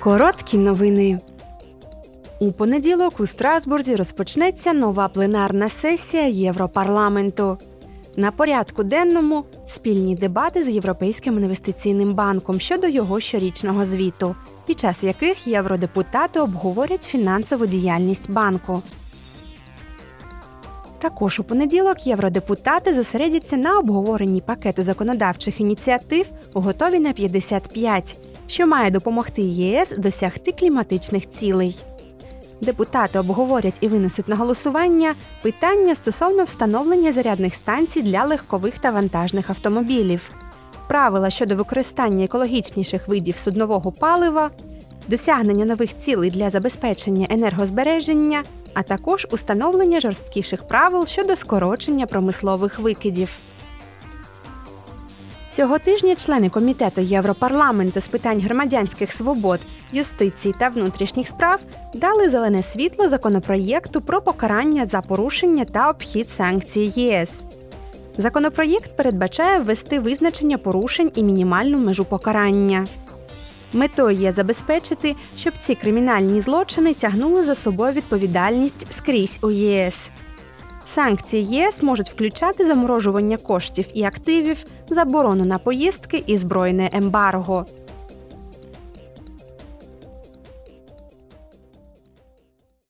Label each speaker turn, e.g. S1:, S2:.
S1: Короткі новини. У понеділок у Страсбурзі розпочнеться нова пленарна сесія Європарламенту. На порядку денному спільні дебати з Європейським інвестиційним банком щодо його щорічного звіту, під час яких євродепутати обговорять фінансову діяльність банку. Також у понеділок євродепутати зосередяться на обговоренні пакету законодавчих ініціатив готові на 55, що має допомогти ЄС досягти кліматичних цілей. Депутати обговорять і винесуть на голосування питання стосовно встановлення зарядних станцій для легкових та вантажних автомобілів, правила щодо використання екологічніших видів суднового палива, досягнення нових цілей для забезпечення енергозбереження, а також установлення жорсткіших правил щодо скорочення промислових викидів. Цього тижня члени комітету Європарламенту з питань громадянських свобод, юстиції та внутрішніх справ дали зелене світло законопроєкту про покарання за порушення та обхід санкцій ЄС. Законопроєкт передбачає ввести визначення порушень і мінімальну межу покарання. Метою є забезпечити, щоб ці кримінальні злочини тягнули за собою відповідальність скрізь у ЄС. Санкції ЄС можуть включати заморожування коштів і активів, заборону на поїздки і збройне ембарго.